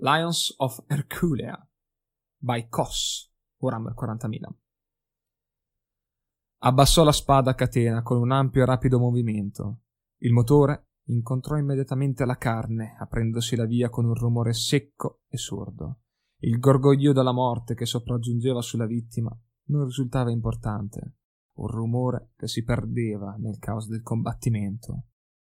Lions of Herculea by Kos, Warhammer 40.000. Abbassò la spada a catena con un ampio e rapido movimento. Il motore incontrò immediatamente la carne, aprendosi la via con un rumore secco e sordo. Il gorgoglio della morte che sopraggiungeva sulla vittima non risultava importante, un rumore che si perdeva nel caos del combattimento.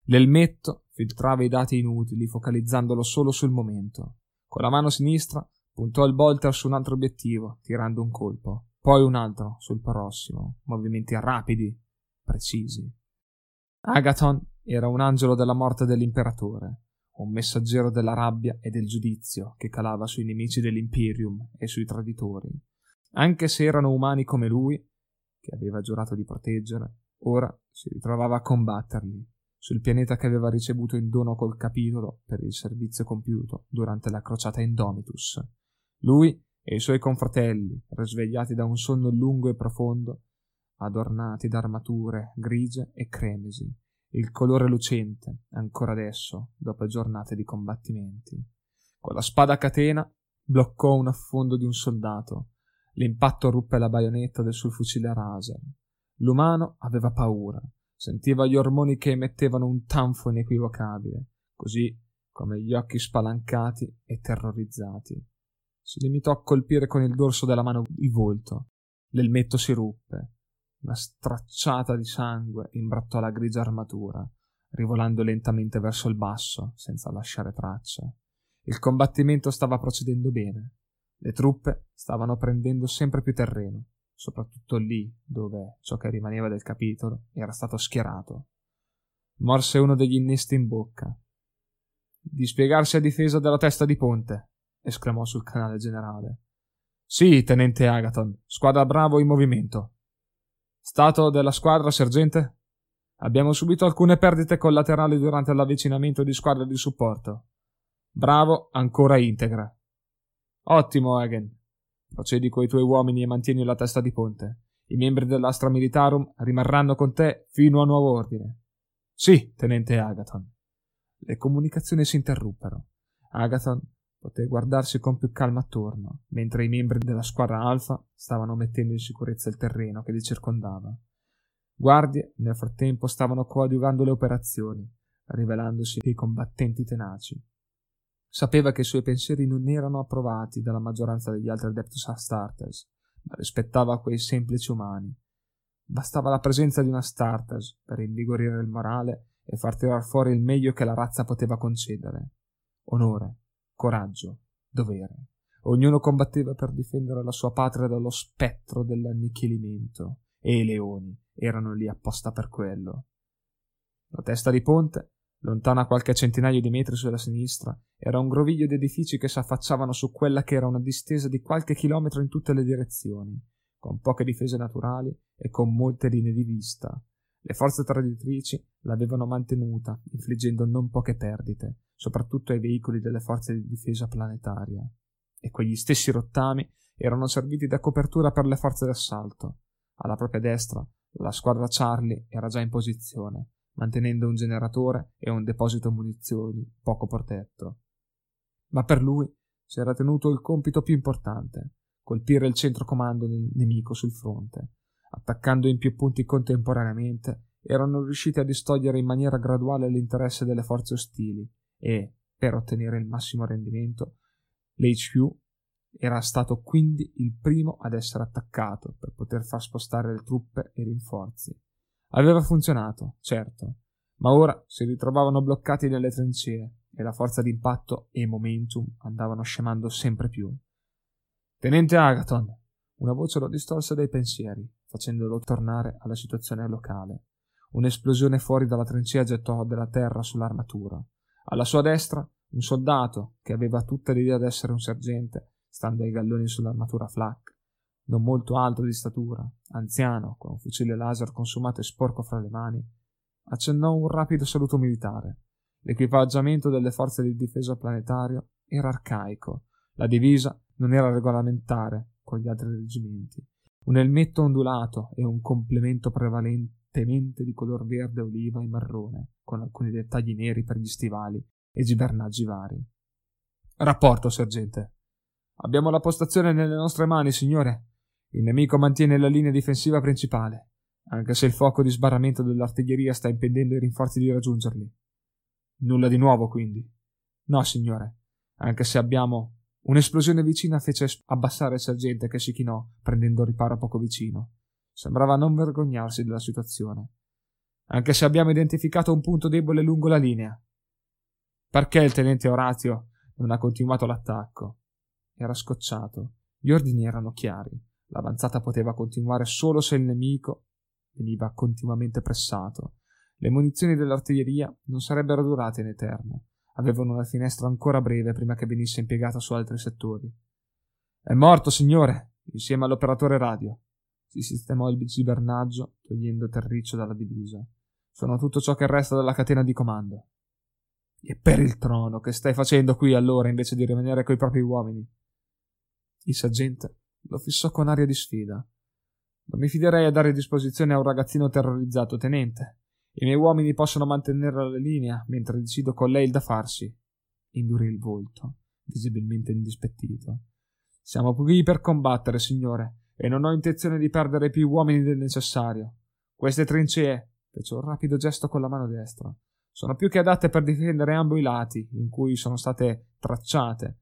L'elmetto filtrava i dati inutili, focalizzandolo solo sul momento. Con la mano sinistra puntò il bolter su un altro obiettivo, tirando un colpo, poi un altro sul prossimo, movimenti rapidi, precisi. Agathon era un angelo della morte dell'imperatore, un messaggero della rabbia e del giudizio che calava sui nemici dell'Imperium e sui traditori. Anche se erano umani come lui, che aveva giurato di proteggere, ora si ritrovava a combatterli, sul pianeta che aveva ricevuto in dono col capitolo per il servizio compiuto durante la crociata Indomitus. Lui e i suoi confratelli, risvegliati da un sonno lungo e profondo, adornati d'armature grigie e cremesi, il colore lucente, ancora adesso, dopo giornate di combattimenti. Con la spada a catena bloccò un affondo di un soldato. L'impatto ruppe la baionetta del suo fucile a raser. L'umano aveva paura, sentiva gli ormoni che emettevano un tanfo inequivocabile, così come gli occhi spalancati e terrorizzati. Si limitò a colpire con il dorso della mano il volto. L'elmetto si ruppe. Una stracciata di sangue imbrattò la grigia armatura, rivolando lentamente verso il basso, senza lasciare traccia. Il combattimento stava procedendo bene. Le truppe stavano prendendo sempre più terreno soprattutto lì dove ciò che rimaneva del capitolo era stato schierato. Morse uno degli innesti in bocca. Dispiegarsi a difesa della testa di ponte, esclamò sul canale generale. Sì, tenente Agaton, squadra Bravo in movimento. Stato della squadra, sergente? Abbiamo subito alcune perdite collaterali durante l'avvicinamento di squadre di supporto. Bravo, ancora integra. Ottimo, Hagen. Procedi coi tuoi uomini e mantieni la testa di ponte. I membri dell'Astra Militarum rimarranno con te fino a nuovo ordine. Sì, tenente Agathon. Le comunicazioni si interruppero. Agathon poté guardarsi con più calma attorno, mentre i membri della squadra Alfa stavano mettendo in sicurezza il terreno che li circondava. Guardie, nel frattempo, stavano coadiuvando le operazioni, rivelandosi dei combattenti tenaci. Sapeva che i suoi pensieri non erano approvati dalla maggioranza degli altri Adeptus Astartes, ma rispettava quei semplici umani. Bastava la presenza di una Astartes per invigorire il morale e far tirar fuori il meglio che la razza poteva concedere. Onore, coraggio, dovere. Ognuno combatteva per difendere la sua patria dallo spettro dell'annichilimento, e i leoni erano lì apposta per quello. La testa di ponte Lontana qualche centinaio di metri sulla sinistra era un groviglio di edifici che s'affacciavano su quella che era una distesa di qualche chilometro in tutte le direzioni, con poche difese naturali e con molte linee di vista. Le forze traditrici l'avevano mantenuta, infliggendo non poche perdite, soprattutto ai veicoli delle forze di difesa planetaria. E quegli stessi rottami erano serviti da copertura per le forze d'assalto. Alla propria destra, la squadra Charlie era già in posizione, mantenendo un generatore e un deposito munizioni poco protetto. Ma per lui si era tenuto il compito più importante, colpire il centro comando del nemico sul fronte. Attaccando in più punti contemporaneamente, erano riusciti a distogliere in maniera graduale l'interesse delle forze ostili e, per ottenere il massimo rendimento, l'HQ era stato quindi il primo ad essere attaccato per poter far spostare le truppe e i rinforzi. Aveva funzionato, certo, ma ora si ritrovavano bloccati nelle trincee e la forza d'impatto e momentum andavano scemando sempre più. Tenente Agaton! Una voce lo distolse dai pensieri, facendolo tornare alla situazione locale. Un'esplosione fuori dalla trincea gettò della terra sull'armatura. Alla sua destra, un soldato, che aveva tutta l'idea d'essere un sergente, stando ai galloni sull'armatura flak, non molto alto di statura, anziano, con un fucile laser consumato e sporco fra le mani, accennò un rapido saluto militare. L'equipaggiamento delle forze di difesa planetario era arcaico, la divisa non era regolamentare con gli altri reggimenti. Un elmetto ondulato e un complemento prevalentemente di color verde, oliva e marrone, con alcuni dettagli neri per gli stivali e gibernaggi vari. Rapporto, sergente. Abbiamo la postazione nelle nostre mani, signore. Il nemico mantiene la linea difensiva principale, anche se il fuoco di sbarramento dell'artiglieria sta impedendo ai rinforzi di raggiungerli. Nulla di nuovo, quindi. No, signore, anche se abbiamo. Un'esplosione vicina fece abbassare il sergente che si chinò, prendendo riparo poco vicino. Sembrava non vergognarsi della situazione. Anche se abbiamo identificato un punto debole lungo la linea. Perché il tenente Orazio non ha continuato l'attacco? Era scocciato. Gli ordini erano chiari. L'avanzata poteva continuare solo se il nemico veniva continuamente pressato. Le munizioni dell'artiglieria non sarebbero durate in eterno avevano una finestra ancora breve prima che venisse impiegata su altri settori. È morto, signore, insieme all'operatore radio. Si sistemò il gibernaggio, togliendo terriccio dalla divisa. Sono tutto ciò che resta della catena di comando. E per il trono, che stai facendo qui allora invece di rimanere coi propri uomini? Il saggente lo fissò con aria di sfida. Non mi fiderei a dare disposizione a un ragazzino terrorizzato, tenente. I miei uomini possono mantenere la linea mentre decido con lei il da farsi. Indurì il volto, visibilmente indispettito. Siamo qui per combattere, signore, e non ho intenzione di perdere più uomini del necessario. Queste trincee, fece un rapido gesto con la mano destra, sono più che adatte per difendere ambo i lati in cui sono state tracciate,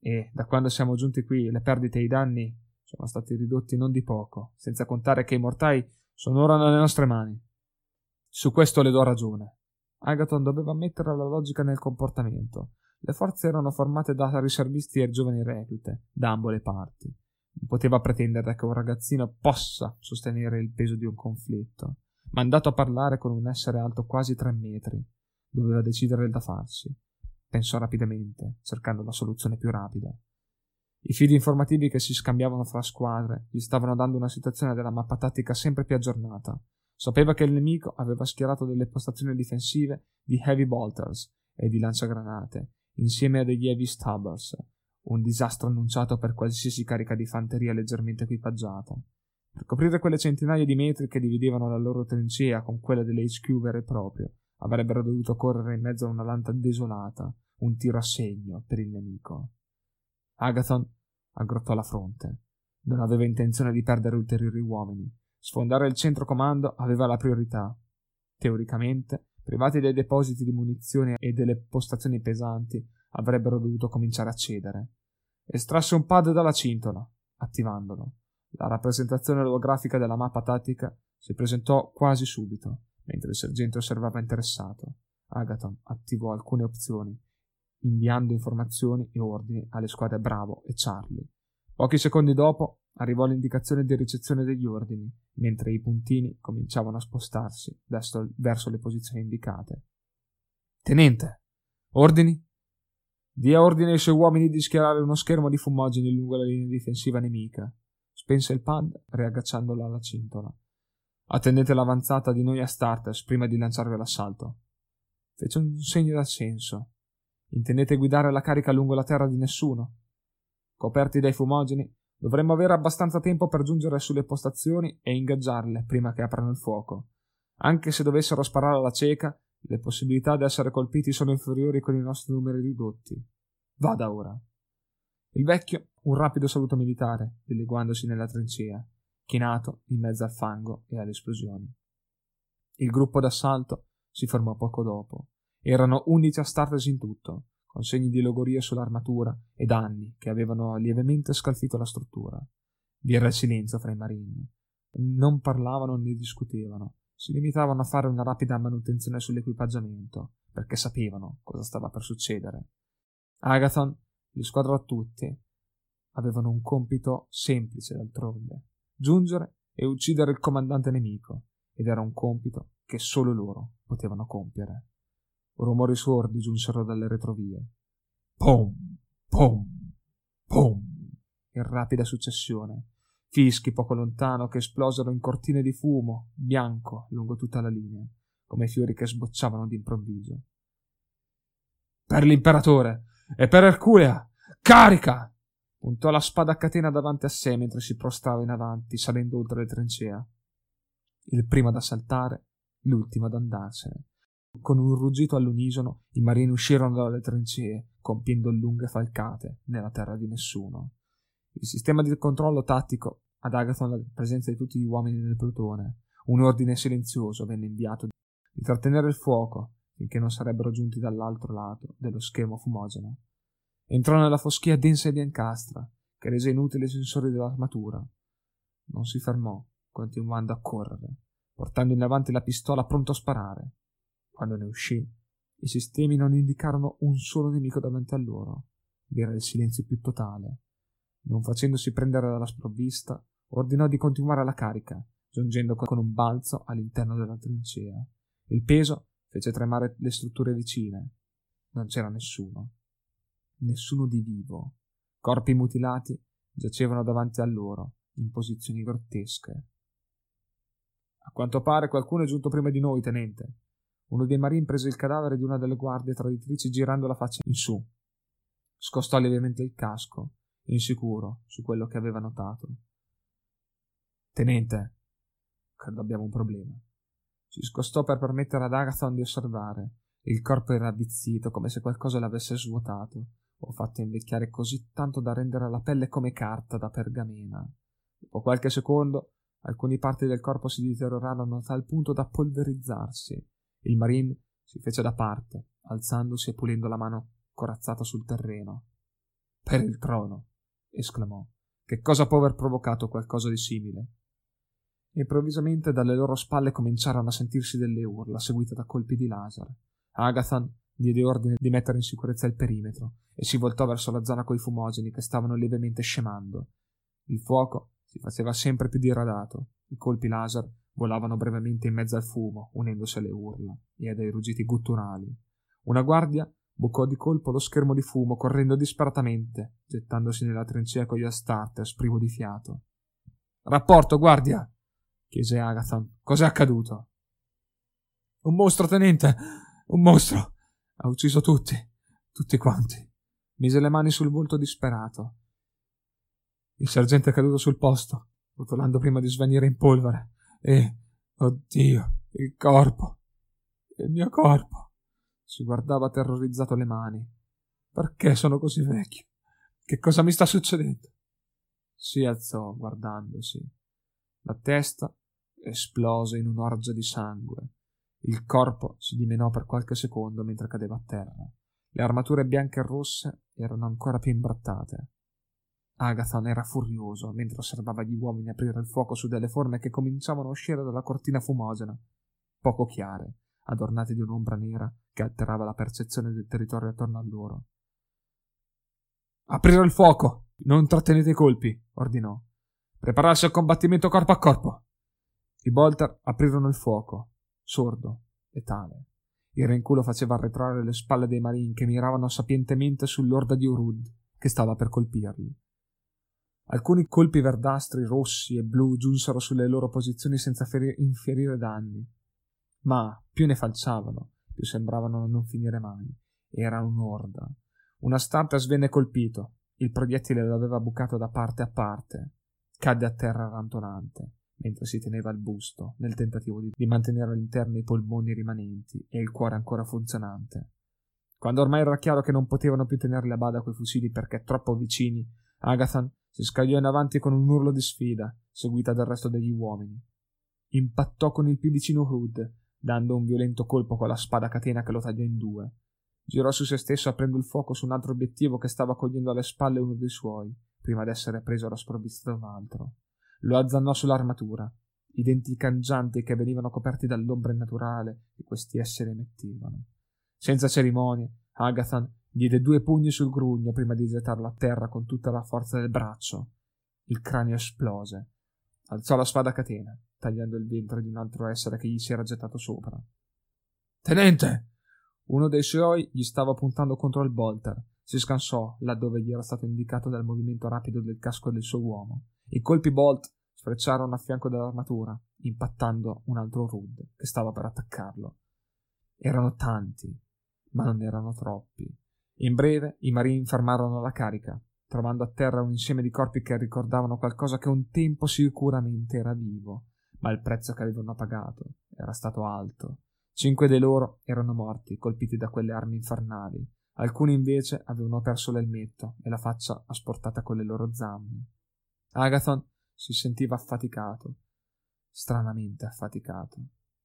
e da quando siamo giunti qui le perdite e i danni sono stati ridotti non di poco, senza contare che i mortai sono ora nelle nostre mani. Su questo le do ragione. Agaton doveva mettere la logica nel comportamento. Le forze erano formate da riservisti e giovani reclute, da ambo le parti. Non poteva pretendere che un ragazzino possa sostenere il peso di un conflitto. Mandato a parlare con un essere alto quasi tre metri, doveva decidere da farsi. Pensò rapidamente, cercando la soluzione più rapida. I fili informativi che si scambiavano fra squadre gli stavano dando una situazione della mappa tattica sempre più aggiornata. Sapeva che il nemico aveva schierato delle postazioni difensive di heavy bolters e di lanciagranate, insieme a degli heavy stubbers, un disastro annunciato per qualsiasi carica di fanteria leggermente equipaggiata. Per coprire quelle centinaia di metri che dividevano la loro trincea con quella dell'HQ vero e proprio, avrebbero dovuto correre in mezzo a una lanta desolata, un tiro a segno per il nemico. Agathon aggrottò la fronte. Non aveva intenzione di perdere ulteriori uomini, Sfondare il centro comando aveva la priorità. Teoricamente, privati dei depositi di munizioni e delle postazioni pesanti, avrebbero dovuto cominciare a cedere. Estrasse un pad dalla cintola, attivandolo. La rappresentazione olografica della mappa tattica si presentò quasi subito, mentre il sergente osservava interessato. Agaton attivò alcune opzioni, inviando informazioni e ordini alle squadre Bravo e Charlie. Pochi secondi dopo arrivò l'indicazione di ricezione degli ordini, mentre i puntini cominciavano a spostarsi verso, verso le posizioni indicate. Tenente, ordini? Dia ordine ai suoi uomini di schierare uno schermo di fumogeni lungo la linea difensiva nemica. Spense il pad, riagganciandola alla cintola. Attendete l'avanzata di noi a starters prima di lanciarvi all'assalto. Fece un segno d'assenso. Intendete guidare la carica lungo la terra di nessuno? Coperti dai fumogeni, Dovremmo avere abbastanza tempo per giungere sulle postazioni e ingaggiarle prima che aprano il fuoco. Anche se dovessero sparare alla cieca, le possibilità di essere colpiti sono inferiori con i nostri numeri ridotti. Vada ora. Il vecchio un rapido saluto militare, dileguandosi nella trincea, chinato in mezzo al fango e alle esplosioni. Il gruppo d'assalto si formò poco dopo. Erano undici astartes in tutto, con segni di logoria sull'armatura e danni che avevano lievemente scalfito la struttura. Vi era il silenzio fra i marini. Non parlavano né discutevano, si limitavano a fare una rapida manutenzione sull'equipaggiamento, perché sapevano cosa stava per succedere. Agathon li squadrò tutti. Avevano un compito semplice d'altronde, giungere e uccidere il comandante nemico, ed era un compito che solo loro potevano compiere. Rumori sordi giunsero dalle retrovie. Pom, pom, pom, in rapida successione. Fischi poco lontano che esplosero in cortine di fumo, bianco, lungo tutta la linea, come fiori che sbocciavano d'improvviso. Per l'imperatore e per Erculea! Carica! Puntò la spada a catena davanti a sé mentre si prostrava in avanti, salendo oltre le trincea. Il primo ad assaltare, l'ultimo ad andarsene con un ruggito all'unisono, i marini uscirono dalle trincee, compiendo lunghe falcate nella terra di nessuno. Il sistema di controllo tattico ad Agathon la presenza di tutti gli uomini del plotone. Un ordine silenzioso venne inviato di trattenere il fuoco finché non sarebbero giunti dall'altro lato dello schermo fumogeno. Entrò nella foschia densa e biancastra, che rese inutili i sensori dell'armatura. Non si fermò, continuando a correre, portando in avanti la pistola pronto a sparare. Quando ne uscì, i sistemi non indicarono un solo nemico davanti a loro. Vi era il silenzio più totale. Non facendosi prendere dalla sprovvista, ordinò di continuare la carica, giungendo con un balzo all'interno della trincea. Il peso fece tremare le strutture vicine. Non c'era nessuno. Nessuno di vivo. Corpi mutilati giacevano davanti a loro, in posizioni grottesche. A quanto pare qualcuno è giunto prima di noi, tenente. Uno dei marini prese il cadavere di una delle guardie traditrici girando la faccia in su. Scostò lievemente il casco, insicuro su quello che aveva notato. Tenente, credo abbiamo un problema. Si scostò per permettere ad Agathon di osservare. Il corpo era avvizzito, come se qualcosa l'avesse svuotato, o fatto invecchiare così tanto da rendere la pelle come carta da pergamena. Dopo qualche secondo, alcune parti del corpo si deteriorarono a tal punto da polverizzarsi. Il marine si fece da parte, alzandosi e pulendo la mano corazzata sul terreno. Per il trono! esclamò. Che cosa può aver provocato qualcosa di simile? Improvvisamente dalle loro spalle cominciarono a sentirsi delle urla, seguite da colpi di laser. Agathan diede ordine di mettere in sicurezza il perimetro e si voltò verso la zona coi fumogeni che stavano lievemente scemando. Il fuoco si faceva sempre più diradato, i colpi laser volavano brevemente in mezzo al fumo, unendosi alle urla e ai ruggiti gutturali. Una guardia bucò di colpo lo schermo di fumo, correndo disperatamente, gettandosi nella trincea con gli astarters privo di fiato. Rapporto, guardia! chiese Agathon. Cos'è accaduto? Un mostro, tenente! Un mostro! Ha ucciso tutti, tutti quanti. Mise le mani sul volto disperato. Il sergente è caduto sul posto, rotolando prima di svanire in polvere. E, oddio, il corpo, il mio corpo. Si guardava terrorizzato le mani. Perché sono così vecchio? Che cosa mi sta succedendo? Si alzò, guardandosi. La testa esplose in un'orgia di sangue. Il corpo si dimenò per qualche secondo mentre cadeva a terra. Le armature bianche e rosse erano ancora più imbrattate. Agathon era furioso mentre osservava gli uomini aprire il fuoco su delle forme che cominciavano a uscire dalla cortina fumogena, poco chiare, adornate di un'ombra nera che alterava la percezione del territorio attorno a loro. Aprire il fuoco! Non trattenete i colpi, ordinò. Prepararsi al combattimento corpo a corpo. I bolter aprirono il fuoco, sordo, letale. Il rinculo faceva arretrare le spalle dei marini che miravano sapientemente sull'orda di Urud che stava per colpirli. Alcuni colpi verdastri, rossi e blu giunsero sulle loro posizioni senza ferir- inferire danni. Ma più ne falciavano, più sembravano non finire mai. Era un'orda. Una starta svenne colpito. Il proiettile lo aveva bucato da parte a parte cadde a terra rantolante, mentre si teneva il busto, nel tentativo di, di mantenere all'interno i polmoni rimanenti e il cuore ancora funzionante. Quando ormai era chiaro che non potevano più tenerli a bada quei fucili perché troppo vicini, Agathan si scagliò in avanti con un urlo di sfida, seguita dal resto degli uomini. Impattò con il più vicino Hood, dando un violento colpo con la spada catena che lo tagliò in due. Girò su se stesso aprendo il fuoco su un altro obiettivo che stava cogliendo alle spalle uno dei suoi prima d'essere preso alla sprovvista da un altro. Lo azzannò sull'armatura. I denti cangianti che venivano coperti dall'ombra innaturale che questi esseri emettevano. Senza cerimonie, Agathan diede due pugni sul grugno prima di gettarlo a terra con tutta la forza del braccio. Il cranio esplose. Alzò la spada a catena, tagliando il ventre di un altro essere che gli si era gettato sopra. Tenente! Uno dei suoi gli stava puntando contro il bolter si scansò laddove gli era stato indicato dal movimento rapido del casco del suo uomo. I colpi Bolt sfrecciarono a fianco dell'armatura, impattando un altro Rud che stava per attaccarlo. Erano tanti, ma non erano troppi. In breve i marini fermarono la carica, trovando a terra un insieme di corpi che ricordavano qualcosa che un tempo sicuramente era vivo, ma il prezzo che avevano pagato era stato alto. Cinque di loro erano morti, colpiti da quelle armi infernali, Alcuni invece avevano perso l'elmetto e la faccia asportata con le loro zampe. Agathon si sentiva affaticato, stranamente affaticato,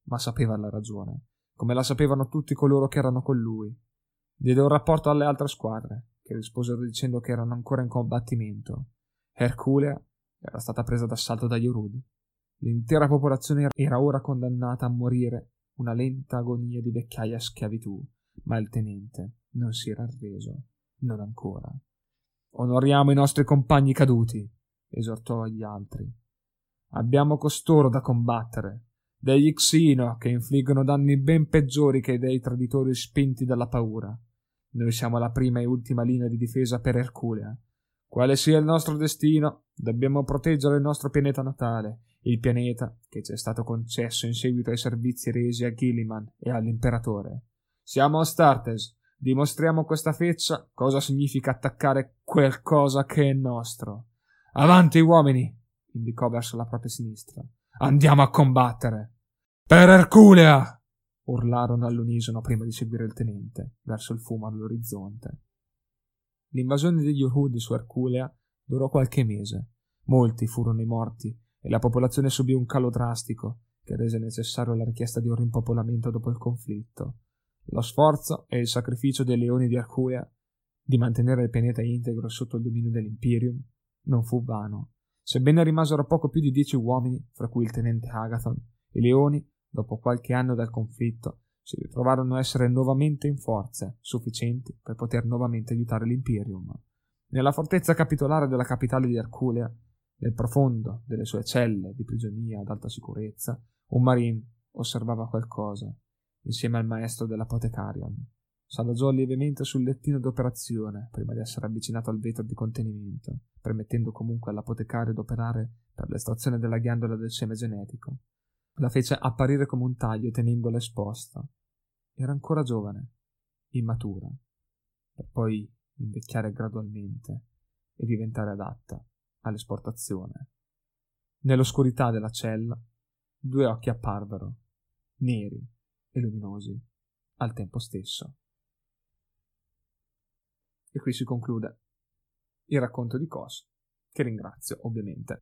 ma sapeva la ragione, come la sapevano tutti coloro che erano con lui. Diede un rapporto alle altre squadre, che risposero dicendo che erano ancora in combattimento. Herculea era stata presa d'assalto da Yorud. L'intera popolazione era ora condannata a morire una lenta agonia di vecchiaia schiavitù, ma il tenente non si era arreso, non ancora. Onoriamo i nostri compagni caduti, esortò agli altri. Abbiamo costoro da combattere, degli Xino che infliggono danni ben peggiori che dei traditori spinti dalla paura. Noi siamo la prima e ultima linea di difesa per Erculea. Quale sia il nostro destino, dobbiamo proteggere il nostro pianeta natale, il pianeta che ci è stato concesso in seguito ai servizi resi a Gilliman e all'imperatore. Siamo Astartes, dimostriamo questa feccia cosa significa attaccare qualcosa che è nostro. Avanti, uomini! indicò verso la propria sinistra. Andiamo a combattere! Per Erculea! Urlarono all'unisono prima di seguire il tenente, verso il fumo all'orizzonte. L'invasione degli Uhud su Erculea durò qualche mese. Molti furono i morti e la popolazione subì un calo drastico che rese necessario la richiesta di un rimpopolamento dopo il conflitto. Lo sforzo e il sacrificio dei leoni di Erculea di mantenere il pianeta integro sotto il dominio dell'Imperium non fu vano. Sebbene rimasero poco più di dieci uomini, fra cui il tenente Agathon, i leoni, dopo qualche anno dal conflitto, si ritrovarono a essere nuovamente in forze sufficienti per poter nuovamente aiutare l'Imperium. Nella fortezza capitolare della capitale di Erculea, nel profondo delle sue celle di prigionia ad alta sicurezza, un marine osservava qualcosa, insieme al maestro dell'apothecarion. S'adagiò lievemente sul lettino d'operazione prima di essere avvicinato al vetro di contenimento, permettendo comunque all'apotecario d'operare per l'estrazione della ghiandola del seme genetico. La fece apparire come un taglio tenendola esposta. Era ancora giovane, immatura, per poi invecchiare gradualmente e diventare adatta all'esportazione. Nell'oscurità della cella, due occhi apparvero, neri e luminosi, al tempo stesso. E qui si conclude il racconto di Kos, che ringrazio ovviamente.